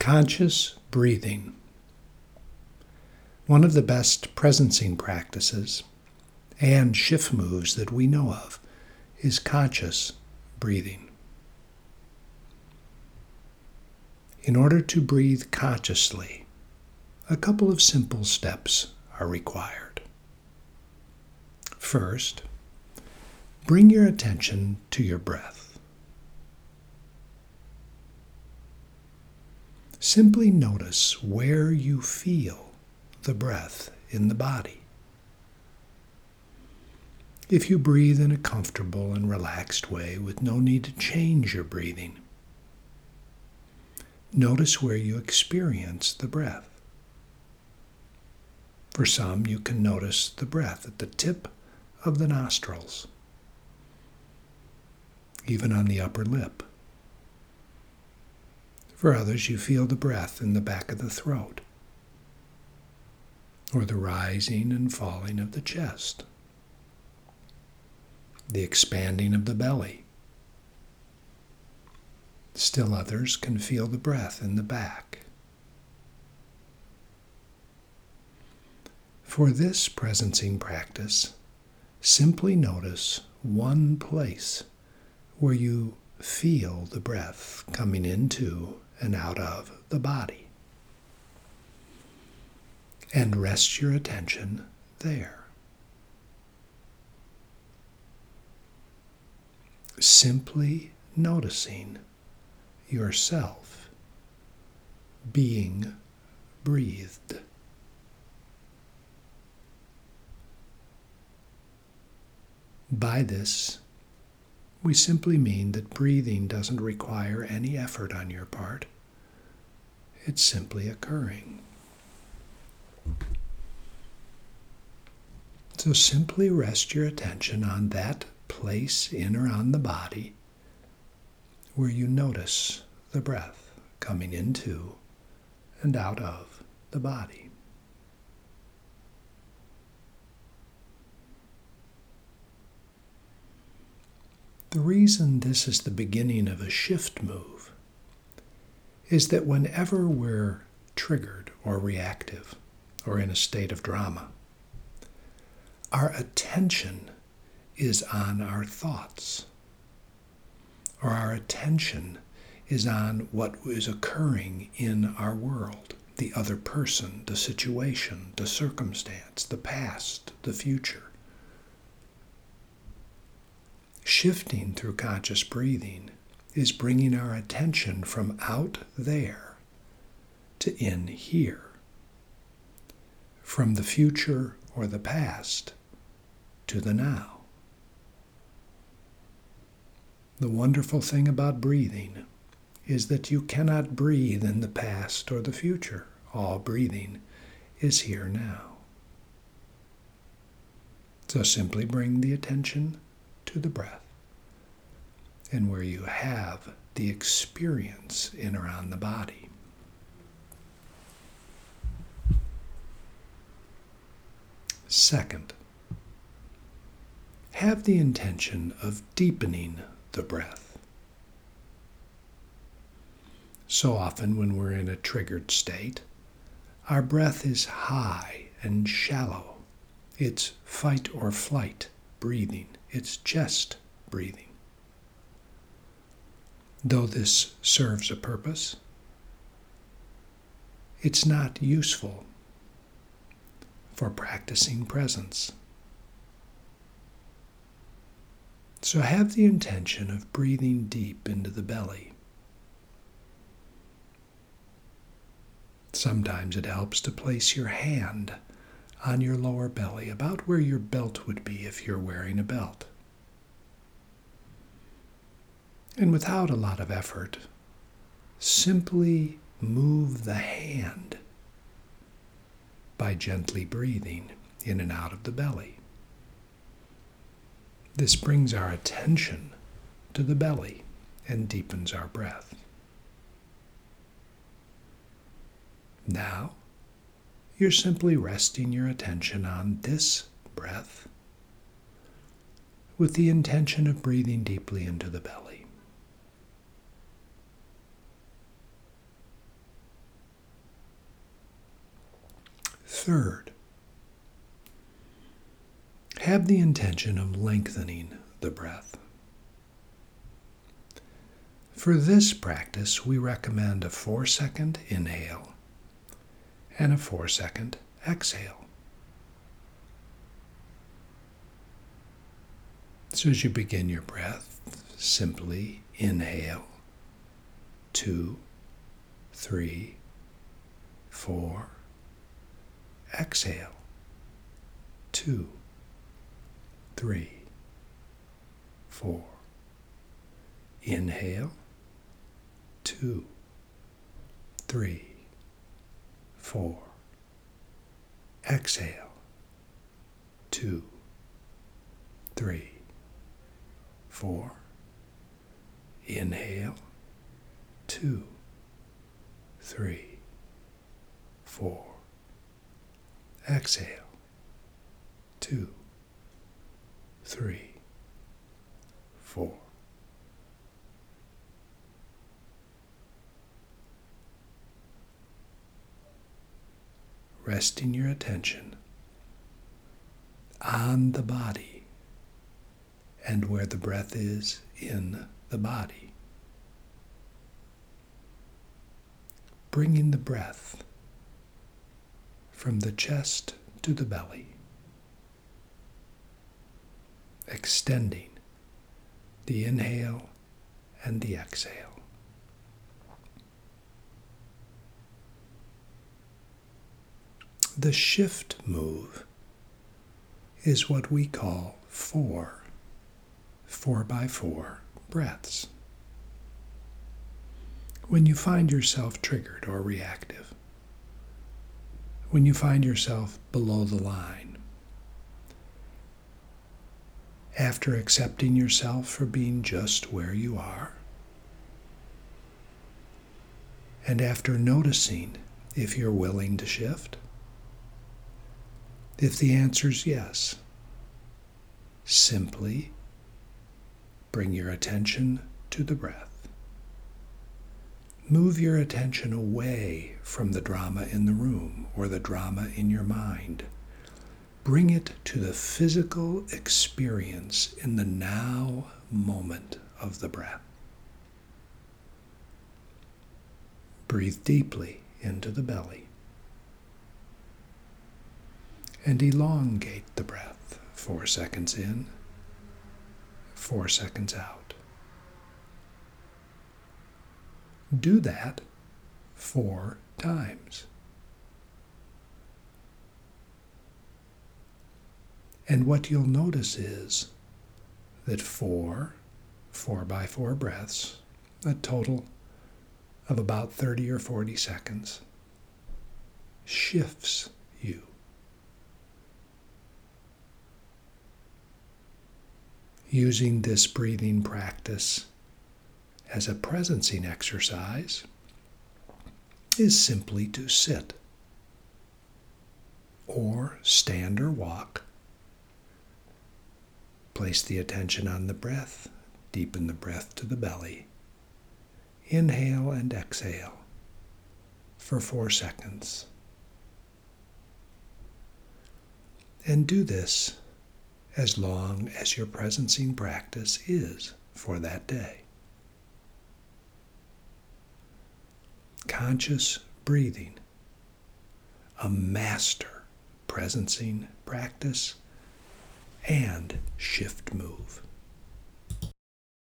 Conscious breathing. One of the best presencing practices and shift moves that we know of is conscious breathing. In order to breathe consciously, a couple of simple steps are required. First, bring your attention to your breath. Simply notice where you feel the breath in the body. If you breathe in a comfortable and relaxed way with no need to change your breathing, notice where you experience the breath. For some, you can notice the breath at the tip of the nostrils, even on the upper lip. For others, you feel the breath in the back of the throat or the rising and falling of the chest, the expanding of the belly. Still others can feel the breath in the back. For this presencing practice, simply notice one place where you feel the breath coming into and out of the body. And rest your attention there. Simply noticing yourself being breathed. By this, we simply mean that breathing doesn't require any effort on your part. It's simply occurring. So simply rest your attention on that place in or on the body where you notice the breath coming into and out of the body. The reason this is the beginning of a shift move is that whenever we're triggered or reactive or in a state of drama, our attention is on our thoughts, or our attention is on what is occurring in our world the other person, the situation, the circumstance, the past, the future. Shifting through conscious breathing is bringing our attention from out there to in here, from the future or the past to the now. The wonderful thing about breathing is that you cannot breathe in the past or the future. All breathing is here now. So simply bring the attention to the breath and where you have the experience in around the body. Second, have the intention of deepening the breath. So often, when we're in a triggered state, our breath is high and shallow. It's fight or flight breathing, it's chest breathing. Though this serves a purpose, it's not useful for practicing presence. So have the intention of breathing deep into the belly. Sometimes it helps to place your hand on your lower belly, about where your belt would be if you're wearing a belt. And without a lot of effort, simply move the hand by gently breathing in and out of the belly. This brings our attention to the belly and deepens our breath. Now, you're simply resting your attention on this breath with the intention of breathing deeply into the belly. Third, have the intention of lengthening the breath. For this practice, we recommend a four second inhale and a four second exhale. So as you begin your breath, simply inhale two, three, four. Exhale. Two, three, four. Inhale. Two, three, four. Exhale. Two, three, four. Inhale. Two, three, four. Exhale two, three, four. Resting your attention on the body and where the breath is in the body. Bringing the breath from the chest to the belly, extending the inhale and the exhale. The shift move is what we call four, four by four breaths. When you find yourself triggered or reactive, when you find yourself below the line, after accepting yourself for being just where you are, and after noticing if you're willing to shift, if the answer is yes, simply bring your attention to the breath. Move your attention away from the drama in the room or the drama in your mind. Bring it to the physical experience in the now moment of the breath. Breathe deeply into the belly and elongate the breath. Four seconds in, four seconds out. Do that four times. And what you'll notice is that four, four by four breaths, a total of about 30 or 40 seconds, shifts you. Using this breathing practice as a presencing exercise is simply to sit or stand or walk. Place the attention on the breath, deepen the breath to the belly. Inhale and exhale for four seconds. And do this as long as your presencing practice is for that day. Conscious breathing, a master presencing practice, and shift move.